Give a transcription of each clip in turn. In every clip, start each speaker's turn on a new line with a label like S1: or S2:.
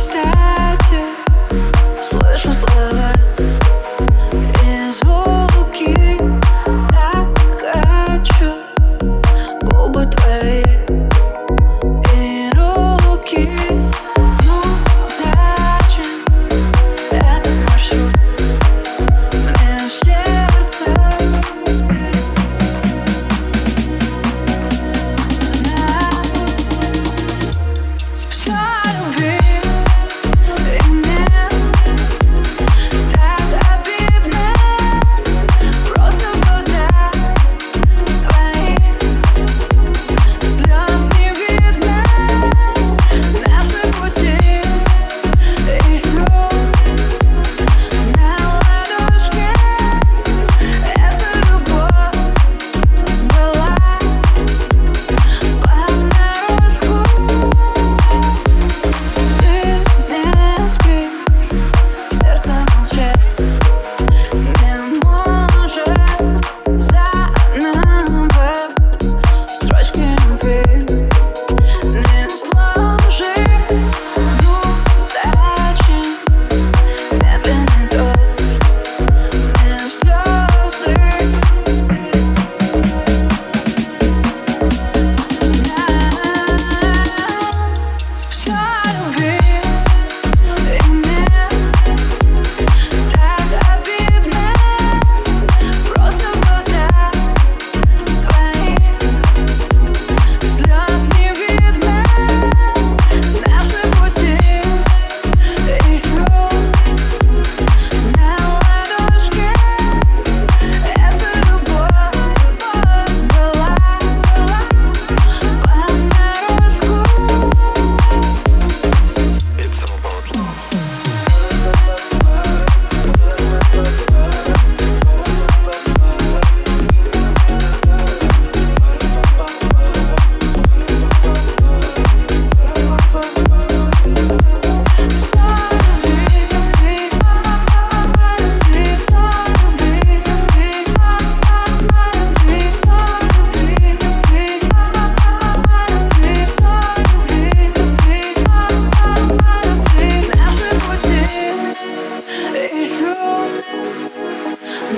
S1: Stop.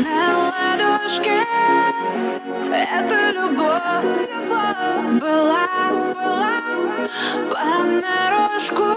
S1: На ладошке. Эта любовь была, была понарошку